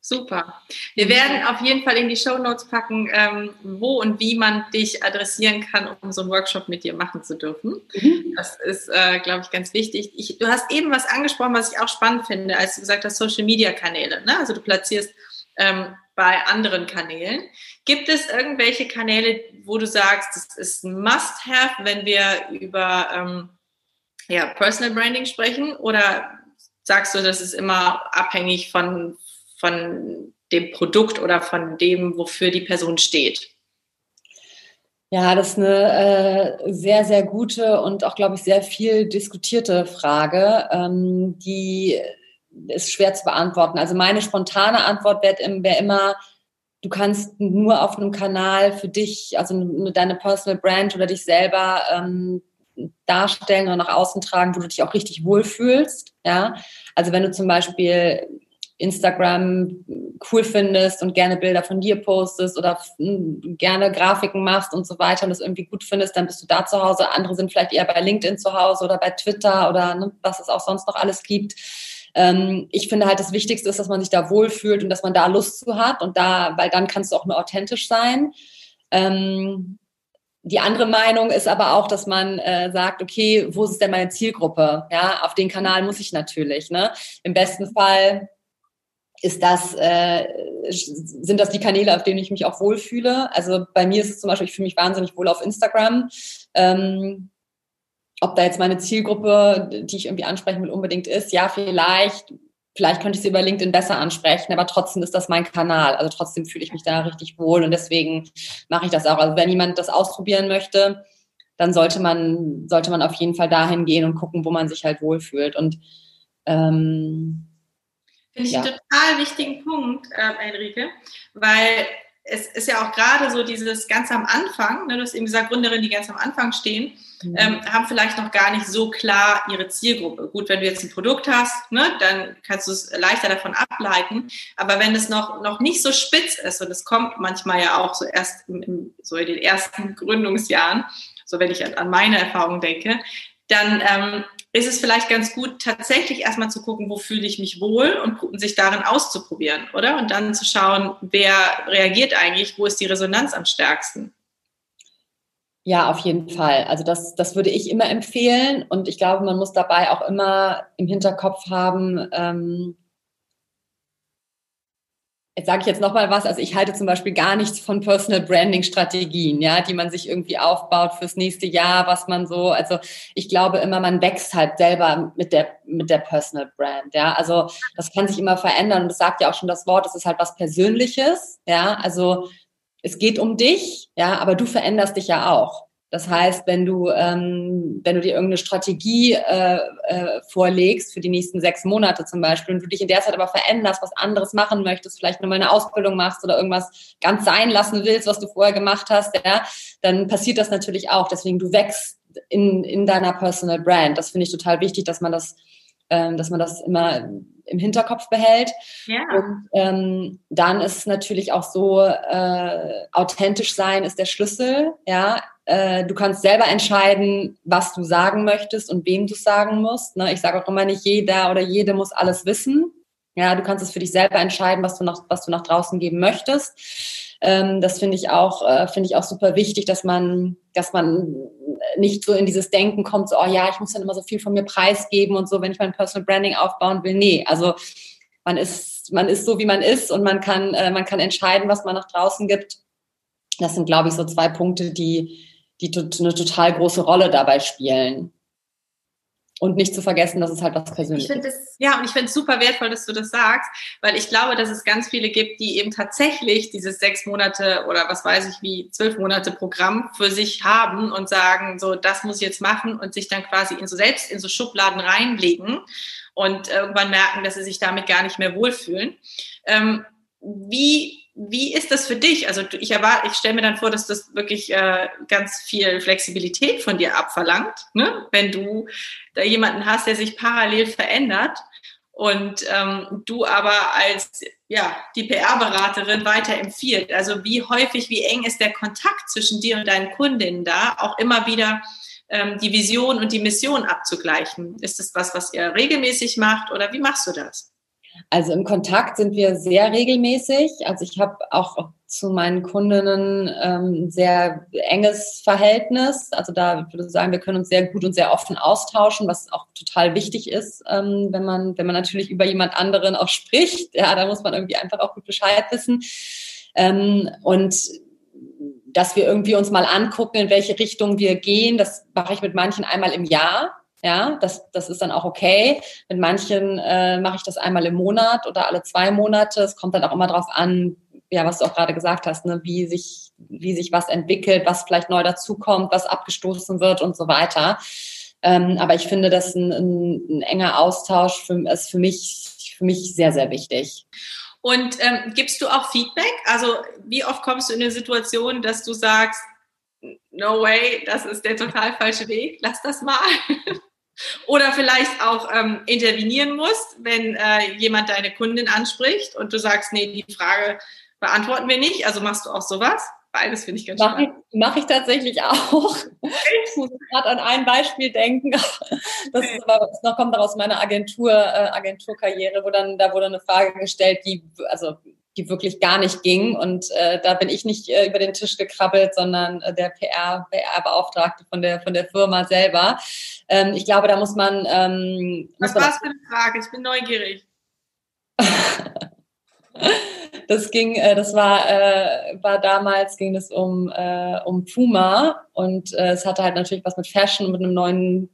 Super. Wir werden auf jeden Fall in die Show Notes packen, ähm, wo und wie man dich adressieren kann, um so einen Workshop mit dir machen zu dürfen. Mhm. Das ist, äh, glaube ich, ganz wichtig. Ich, du hast eben was angesprochen, was ich auch spannend finde, als du gesagt hast, Social Media Kanäle. Ne? Also du platzierst ähm, bei anderen Kanälen. Gibt es irgendwelche Kanäle, wo du sagst, das ist ein Must-Have, wenn wir über ähm, ja, Personal Branding sprechen? Oder sagst du, das ist immer abhängig von, von dem Produkt oder von dem, wofür die Person steht? Ja, das ist eine äh, sehr, sehr gute und auch, glaube ich, sehr viel diskutierte Frage, ähm, die ist schwer zu beantworten. Also meine spontane Antwort wäre wär immer, du kannst nur auf einem Kanal für dich, also deine Personal Brand oder dich selber ähm, darstellen oder nach außen tragen, wo du dich auch richtig wohlfühlst. Ja, also wenn du zum Beispiel Instagram cool findest und gerne Bilder von dir postest oder gerne Grafiken machst und so weiter und das irgendwie gut findest, dann bist du da zu Hause. Andere sind vielleicht eher bei LinkedIn zu Hause oder bei Twitter oder ne, was es auch sonst noch alles gibt. Ähm, ich finde halt, das Wichtigste ist, dass man sich da wohlfühlt und dass man da Lust zu hat und da, weil dann kannst du auch nur authentisch sein. Ähm, die andere Meinung ist aber auch, dass man äh, sagt, okay, wo ist denn meine Zielgruppe? Ja, auf den Kanal muss ich natürlich. Ne? Im besten Fall ist das, äh, sind das die Kanäle, auf denen ich mich auch wohlfühle. Also bei mir ist es zum Beispiel, ich fühle mich wahnsinnig wohl auf Instagram. Ähm, ob da jetzt meine Zielgruppe, die ich irgendwie ansprechen will, unbedingt ist, ja, vielleicht. Vielleicht könnte ich sie über LinkedIn besser ansprechen, aber trotzdem ist das mein Kanal. Also trotzdem fühle ich mich da richtig wohl und deswegen mache ich das auch. Also wenn jemand das ausprobieren möchte, dann sollte man, sollte man auf jeden Fall dahin gehen und gucken, wo man sich halt wohlfühlt. Und ähm, Finde ich ja. einen total wichtigen Punkt, äh, Enrique, weil es ist ja auch gerade so dieses ganz am Anfang, ne, du hast eben gesagt, Gründerinnen, die ganz am Anfang stehen, mhm. ähm, haben vielleicht noch gar nicht so klar ihre Zielgruppe. Gut, wenn du jetzt ein Produkt hast, ne, dann kannst du es leichter davon ableiten. Aber wenn es noch, noch nicht so spitz ist, und es kommt manchmal ja auch so erst in, in so in den ersten Gründungsjahren, so wenn ich an meine Erfahrung denke, dann ähm, ist es vielleicht ganz gut, tatsächlich erstmal zu gucken, wo fühle ich mich wohl und sich darin auszuprobieren, oder? Und dann zu schauen, wer reagiert eigentlich, wo ist die Resonanz am stärksten. Ja, auf jeden Fall. Also das, das würde ich immer empfehlen. Und ich glaube, man muss dabei auch immer im Hinterkopf haben, ähm, Jetzt sage ich jetzt nochmal was. Also ich halte zum Beispiel gar nichts von Personal Branding Strategien, ja, die man sich irgendwie aufbaut fürs nächste Jahr, was man so, also ich glaube immer, man wächst halt selber mit der, mit der Personal Brand, ja. Also das kann sich immer verändern und das sagt ja auch schon das Wort, es ist halt was Persönliches, ja. Also es geht um dich, ja, aber du veränderst dich ja auch. Das heißt, wenn du, ähm, wenn du dir irgendeine Strategie äh, äh, vorlegst für die nächsten sechs Monate zum Beispiel und du dich in der Zeit aber veränderst, was anderes machen möchtest, vielleicht nochmal eine Ausbildung machst oder irgendwas ganz sein lassen willst, was du vorher gemacht hast, ja, dann passiert das natürlich auch. Deswegen du wächst in, in deiner Personal Brand. Das finde ich total wichtig, dass man das, ähm, dass man das immer im Hinterkopf behält. Ja. Und ähm, dann ist es natürlich auch so, äh, authentisch sein ist der Schlüssel. Ja, äh, du kannst selber entscheiden, was du sagen möchtest und wem du sagen musst. Ne? Ich sage auch immer nicht, jeder oder jede muss alles wissen. Ja, du kannst es für dich selber entscheiden, was du nach, was du nach draußen geben möchtest. Ähm, das finde ich auch, äh, finde ich auch super wichtig, dass man, dass man nicht so in dieses Denken kommt, so, oh ja, ich muss dann immer so viel von mir preisgeben und so, wenn ich mein Personal Branding aufbauen will. Nee, also man ist, man ist so, wie man ist und man kann, äh, man kann entscheiden, was man nach draußen gibt. Das sind, glaube ich, so zwei Punkte, die, die eine total große Rolle dabei spielen. Und nicht zu vergessen, dass es halt was Persönliches ich das, Ja, und ich finde es super wertvoll, dass du das sagst, weil ich glaube, dass es ganz viele gibt, die eben tatsächlich dieses sechs Monate oder was weiß ich wie zwölf Monate Programm für sich haben und sagen, so, das muss ich jetzt machen und sich dann quasi in so selbst in so Schubladen reinlegen und irgendwann merken, dass sie sich damit gar nicht mehr wohlfühlen. Ähm, wie wie ist das für dich? Also ich erwarte, ich stelle mir dann vor, dass das wirklich äh, ganz viel Flexibilität von dir abverlangt, ne? wenn du da jemanden hast, der sich parallel verändert und ähm, du aber als ja die PR-Beraterin weiter empfiehlt. Also wie häufig, wie eng ist der Kontakt zwischen dir und deinen Kundinnen da, auch immer wieder ähm, die Vision und die Mission abzugleichen? Ist das was, was ihr regelmäßig macht oder wie machst du das? Also im Kontakt sind wir sehr regelmäßig. Also ich habe auch zu meinen Kundinnen ähm, ein sehr enges Verhältnis. Also da würde ich sagen, wir können uns sehr gut und sehr offen austauschen, was auch total wichtig ist, ähm, wenn man, wenn man natürlich über jemand anderen auch (laughs) spricht. Ja, da muss man irgendwie einfach auch gut Bescheid wissen. Ähm, und dass wir irgendwie uns mal angucken, in welche Richtung wir gehen, das mache ich mit manchen einmal im Jahr. Ja, das, das ist dann auch okay. Mit manchen äh, mache ich das einmal im Monat oder alle zwei Monate. Es kommt dann auch immer darauf an, ja, was du auch gerade gesagt hast, ne, wie sich, wie sich was entwickelt, was vielleicht neu dazukommt, was abgestoßen wird und so weiter. Ähm, aber ich finde, dass ein, ein, ein enger Austausch für, ist für mich, für mich sehr, sehr wichtig. Und ähm, gibst du auch Feedback? Also wie oft kommst du in eine Situation, dass du sagst, no way, das ist der total falsche Weg, lass das mal? (laughs) Oder vielleicht auch ähm, intervenieren musst, wenn äh, jemand deine Kundin anspricht und du sagst, nee, die Frage beantworten wir nicht. Also machst du auch sowas? Beides finde ich ganz Mach spannend. Mache ich tatsächlich auch. Ich muss gerade an ein Beispiel denken. Das, ist aber, das noch, kommt aus meiner Agentur, äh, Agenturkarriere, wo dann, da wurde eine Frage gestellt, die, also die wirklich gar nicht ging. Und äh, da bin ich nicht äh, über den Tisch gekrabbelt, sondern äh, der PR, PR-Beauftragte von der, von der Firma selber. Ähm, ich glaube, da muss man. Ähm, Was war es für eine Frage? Ich bin neugierig. (laughs) das ging, äh, das war, äh, war damals ging es um, äh, um Puma und äh, es hatte halt natürlich was mit Fashion und mit einem neuen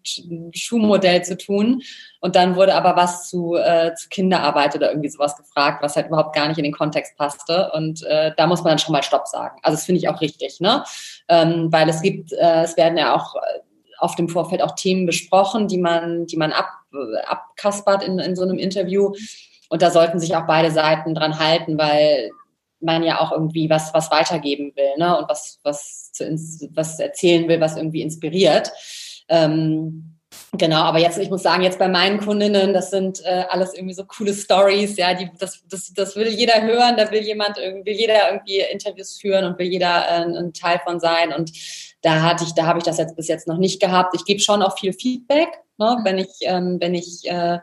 Schuhmodell zu tun. Und dann wurde aber was zu, äh, zu Kinderarbeit oder irgendwie sowas gefragt, was halt überhaupt gar nicht in den Kontext passte. Und äh, da muss man dann schon mal Stopp sagen. Also das finde ich auch richtig, ne? Ähm, weil es gibt, äh, es werden ja auch äh, auf dem Vorfeld auch Themen besprochen, die man, die man ab, abkaspert in, in so einem Interview. Und da sollten sich auch beide Seiten dran halten, weil man ja auch irgendwie was, was weitergeben will, ne? Und was, was, zu, was erzählen will, was irgendwie inspiriert. Ähm, Genau, aber jetzt, ich muss sagen, jetzt bei meinen Kundinnen, das sind äh, alles irgendwie so coole Stories, ja, die, das, das, das will jeder hören, da will jemand will jeder irgendwie Interviews führen und will jeder äh, ein Teil von sein. Und da hatte ich, da habe ich das jetzt bis jetzt noch nicht gehabt. Ich gebe schon auch viel Feedback, ne, wenn ich, ähm, wenn ich äh,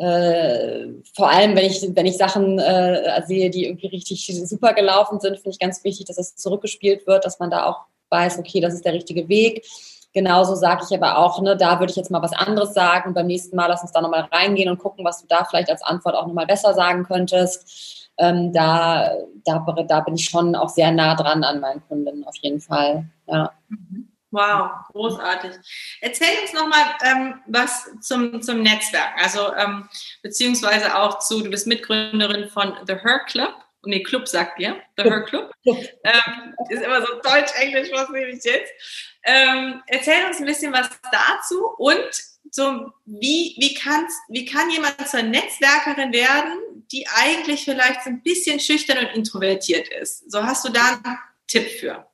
äh, vor allem, wenn ich, wenn ich Sachen äh, sehe, die irgendwie richtig super gelaufen sind, finde ich ganz wichtig, dass es zurückgespielt wird, dass man da auch weiß, okay, das ist der richtige Weg. Genauso sage ich aber auch, ne, da würde ich jetzt mal was anderes sagen. Beim nächsten Mal lass uns da nochmal reingehen und gucken, was du da vielleicht als Antwort auch nochmal besser sagen könntest. Ähm, da, da, da bin ich schon auch sehr nah dran an meinen Kunden, auf jeden Fall. Ja. Mhm. Wow, großartig. Erzähl uns nochmal ähm, was zum, zum Netzwerk, also ähm, beziehungsweise auch zu, du bist Mitgründerin von The Her Club. Nee, Club sagt ihr, The Her Club. ähm, ist immer so Deutsch-Englisch, was nehme ich jetzt? Ähm, erzähl uns ein bisschen was dazu und so, wie, wie, kannst, wie kann jemand zur Netzwerkerin werden, die eigentlich vielleicht so ein bisschen schüchtern und introvertiert ist? So hast du da einen Tipp für?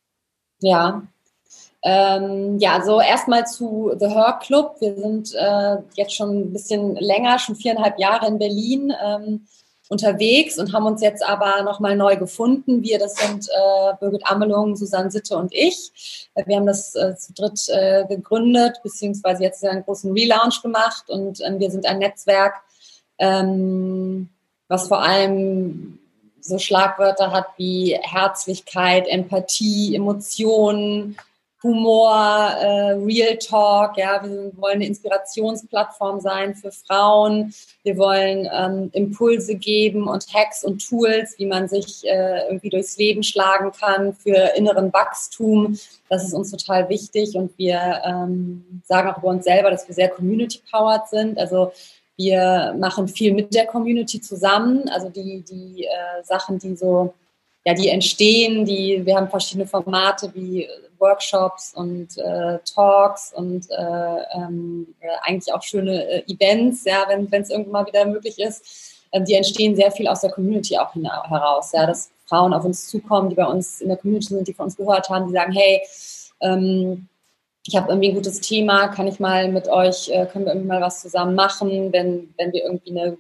Ja, ähm, ja, so erstmal zu The Her Club. Wir sind äh, jetzt schon ein bisschen länger, schon viereinhalb Jahre in Berlin ähm, unterwegs und haben uns jetzt aber nochmal neu gefunden. Wir, das sind äh, Birgit Amelung, Susanne Sitte und ich. Wir haben das äh, zu dritt äh, gegründet, beziehungsweise jetzt einen großen Relaunch gemacht und ähm, wir sind ein Netzwerk, ähm, was vor allem so Schlagwörter hat wie Herzlichkeit, Empathie, Emotionen, Humor, äh, Real Talk, ja, wir wollen eine Inspirationsplattform sein für Frauen. Wir wollen ähm, Impulse geben und Hacks und Tools, wie man sich äh, irgendwie durchs Leben schlagen kann für inneren Wachstum. Das ist uns total wichtig und wir ähm, sagen auch über uns selber, dass wir sehr community-powered sind. Also wir machen viel mit der Community zusammen. Also die, die äh, Sachen, die so ja, die entstehen, die, wir haben verschiedene Formate wie Workshops und äh, Talks und äh, ähm, eigentlich auch schöne äh, Events, ja, wenn es irgendwann mal wieder möglich ist. ähm, die entstehen sehr viel aus der Community auch heraus. Ja, dass Frauen auf uns zukommen, die bei uns in der Community sind, die von uns gehört haben, die sagen, hey, ähm, ich habe irgendwie ein gutes Thema, kann ich mal mit euch, äh, können wir irgendwie mal was zusammen machen, wenn, wenn wir irgendwie eine,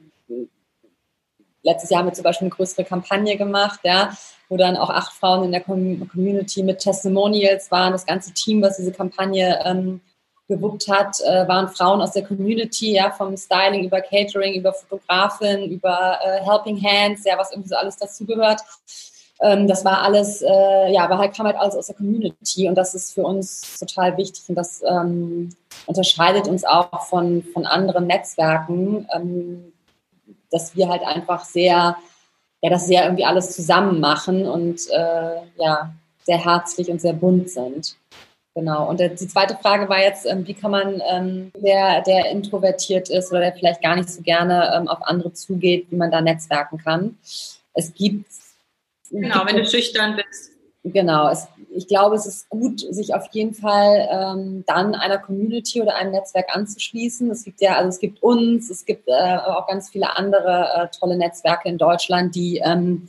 letztes Jahr haben wir zum Beispiel eine größere Kampagne gemacht, ja, wo dann auch acht Frauen in der Community mit Testimonials waren, das ganze Team, was diese Kampagne ähm, gewuppt hat, äh, waren Frauen aus der Community, ja, vom Styling über Catering, über Fotografin, über äh, Helping Hands, ja, was irgendwie so alles dazugehört. Ähm, das war alles, äh, ja, aber halt kam halt alles aus der Community und das ist für uns total wichtig und das ähm, unterscheidet uns auch von, von anderen Netzwerken, ähm, dass wir halt einfach sehr, ja, das sehr irgendwie alles zusammen machen und äh, ja, sehr herzlich und sehr bunt sind. Genau. Und die zweite Frage war jetzt, ähm, wie kann man, ähm, der, der introvertiert ist oder der vielleicht gar nicht so gerne ähm, auf andere zugeht, wie man da netzwerken kann. Es gibt Genau, wenn du schüchtern bist. Genau, es, ich glaube, es ist gut, sich auf jeden Fall ähm, dann einer Community oder einem Netzwerk anzuschließen. Es gibt ja, also es gibt uns, es gibt äh, auch ganz viele andere äh, tolle Netzwerke in Deutschland, die, ähm,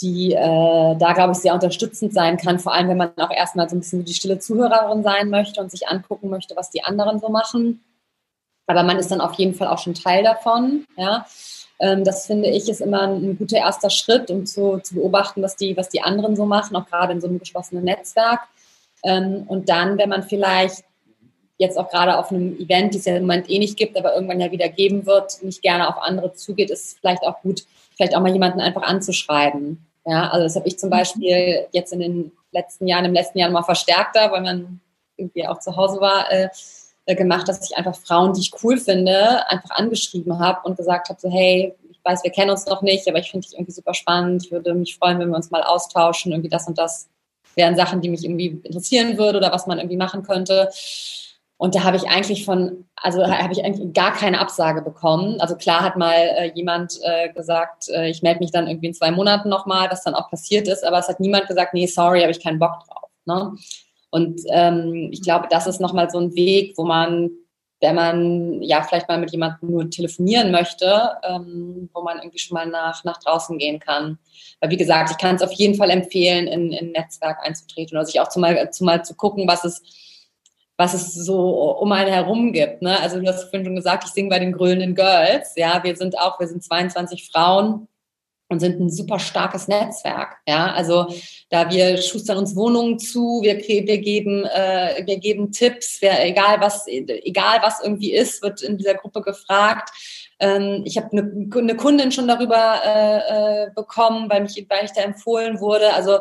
die äh, da, glaube ich, sehr unterstützend sein kann, vor allem wenn man auch erstmal so ein bisschen die stille Zuhörerin sein möchte und sich angucken möchte, was die anderen so machen. Aber man ist dann auf jeden Fall auch schon Teil davon, ja. Ähm, das finde ich ist immer ein guter erster Schritt, um zu, zu beobachten, was die, was die anderen so machen, auch gerade in so einem geschlossenen Netzwerk. Ähm, und dann, wenn man vielleicht jetzt auch gerade auf einem Event, die es ja im Moment eh nicht gibt, aber irgendwann ja wieder geben wird, nicht gerne auf andere zugeht, ist es vielleicht auch gut, vielleicht auch mal jemanden einfach anzuschreiben. Ja, also das habe ich zum mhm. Beispiel jetzt in den letzten Jahren, im letzten Jahr mal verstärkter, weil man irgendwie auch zu Hause war, äh, gemacht, dass ich einfach Frauen, die ich cool finde, einfach angeschrieben habe und gesagt habe, so hey, ich weiß, wir kennen uns noch nicht, aber ich finde dich irgendwie super spannend. Ich würde mich freuen, wenn wir uns mal austauschen. Irgendwie das und das wären Sachen, die mich irgendwie interessieren würde oder was man irgendwie machen könnte. Und da habe ich eigentlich von, also habe ich eigentlich gar keine Absage bekommen. Also klar hat mal äh, jemand äh, gesagt, äh, ich melde mich dann irgendwie in zwei Monaten nochmal, was dann auch passiert ist, aber es hat niemand gesagt, nee, sorry, habe ich keinen Bock drauf. Ne? Und ähm, ich glaube, das ist nochmal so ein Weg, wo man, wenn man ja vielleicht mal mit jemandem nur telefonieren möchte, ähm, wo man irgendwie schon mal nach, nach draußen gehen kann. Weil wie gesagt, ich kann es auf jeden Fall empfehlen, in, in ein Netzwerk einzutreten oder sich auch zumal, zumal zu gucken, was es was es so um einen herum gibt. Ne? Also du hast vorhin schon gesagt, ich singe bei den Grölenden Girls. Ja, wir sind auch, wir sind 22 Frauen und sind ein super starkes Netzwerk. Ja, also da wir schustern uns Wohnungen zu, wir, wir geben, äh, wir geben Tipps, wer, egal was, egal was irgendwie ist, wird in dieser Gruppe gefragt. Ähm, ich habe eine, eine Kundin schon darüber äh, äh, bekommen, weil mich, weil ich da empfohlen wurde. Also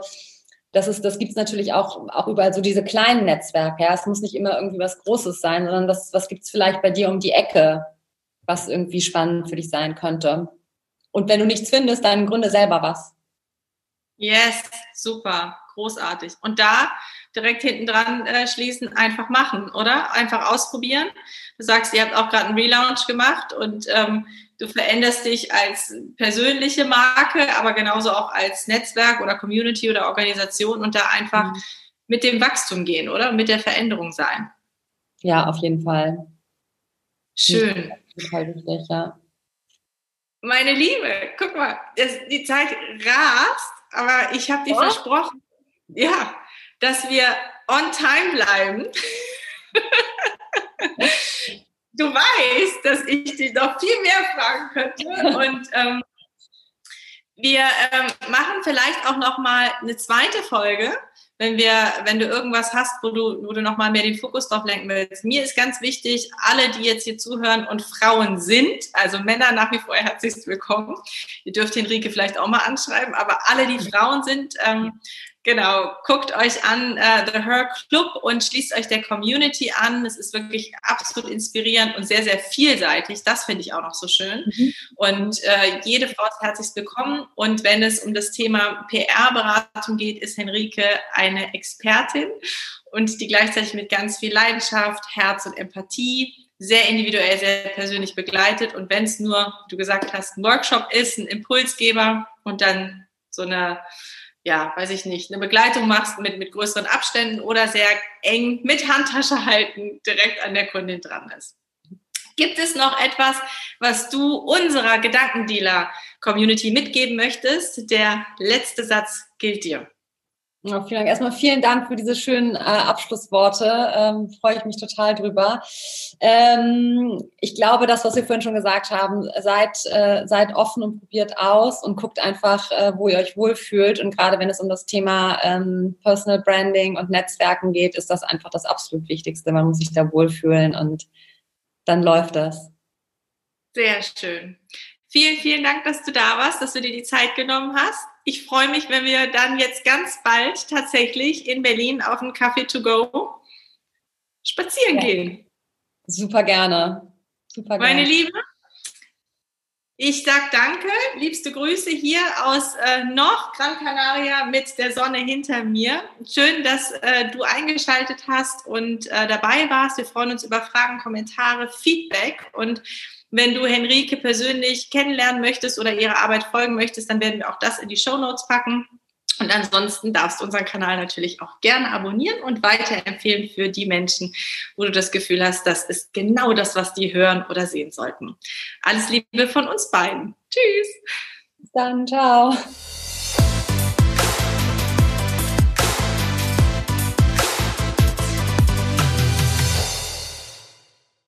das ist, das gibt's natürlich auch, auch überall so diese kleinen Netzwerke. Ja, es muss nicht immer irgendwie was Großes sein, sondern was, was gibt's vielleicht bei dir um die Ecke, was irgendwie spannend für dich sein könnte. Und wenn du nichts findest, dann gründe selber was. Yes, super, großartig. Und da direkt hinten dran äh, schließen, einfach machen, oder? Einfach ausprobieren. Du sagst, ihr habt auch gerade einen Relaunch gemacht und ähm, du veränderst dich als persönliche Marke, aber genauso auch als Netzwerk oder Community oder Organisation und da einfach mhm. mit dem Wachstum gehen, oder? Mit der Veränderung sein. Ja, auf jeden Fall. Schön. Total wichtig, ja. Meine Liebe, guck mal, das, die Zeit rast, aber ich habe dir oh. versprochen, ja, dass wir on time bleiben. (laughs) du weißt, dass ich dich noch viel mehr fragen könnte und ähm, wir ähm, machen vielleicht auch noch mal eine zweite Folge wenn wir, wenn du irgendwas hast, wo du, wo du nochmal mehr den Fokus drauf lenken willst. Mir ist ganz wichtig, alle, die jetzt hier zuhören und Frauen sind, also Männer nach wie vor herzlichst willkommen. Ihr dürft Henrike vielleicht auch mal anschreiben, aber alle, die Frauen sind, ähm, Genau, guckt euch an uh, The Her Club und schließt euch der Community an. Es ist wirklich absolut inspirierend und sehr, sehr vielseitig. Das finde ich auch noch so schön. Mhm. Und äh, jede Frau ist herzlich willkommen. Und wenn es um das Thema PR-Beratung geht, ist Henrike eine Expertin und die gleichzeitig mit ganz viel Leidenschaft, Herz und Empathie sehr individuell, sehr persönlich begleitet. Und wenn es nur, wie du gesagt hast, ein Workshop ist, ein Impulsgeber und dann so eine ja, weiß ich nicht, eine Begleitung machst mit, mit größeren Abständen oder sehr eng mit Handtasche halten direkt an der Kundin dran ist. Gibt es noch etwas, was du unserer Gedankendealer-Community mitgeben möchtest? Der letzte Satz gilt dir. Ja, vielen Dank. Erstmal vielen Dank für diese schönen äh, Abschlussworte. Ähm, freue ich mich total drüber. Ähm, ich glaube, das, was wir vorhin schon gesagt haben, seid, äh, seid offen und probiert aus und guckt einfach, äh, wo ihr euch wohlfühlt. Und gerade wenn es um das Thema ähm, Personal Branding und Netzwerken geht, ist das einfach das absolut Wichtigste. Man muss sich da wohlfühlen und dann läuft das. Sehr schön. Vielen, vielen Dank, dass du da warst, dass du dir die Zeit genommen hast. Ich freue mich, wenn wir dann jetzt ganz bald tatsächlich in Berlin auf dem Café to go spazieren ja. gehen. Super gerne. Super gerne. Meine Liebe, ich sage danke, liebste Grüße hier aus äh, noch Gran Canaria mit der Sonne hinter mir. Schön, dass äh, du eingeschaltet hast und äh, dabei warst. Wir freuen uns über Fragen, Kommentare, Feedback und wenn du Henrike persönlich kennenlernen möchtest oder ihrer Arbeit folgen möchtest, dann werden wir auch das in die Show Notes packen. Und ansonsten darfst du unseren Kanal natürlich auch gerne abonnieren und weiterempfehlen für die Menschen, wo du das Gefühl hast, das ist genau das, was die hören oder sehen sollten. Alles Liebe von uns beiden. Tschüss. Bis dann, ciao.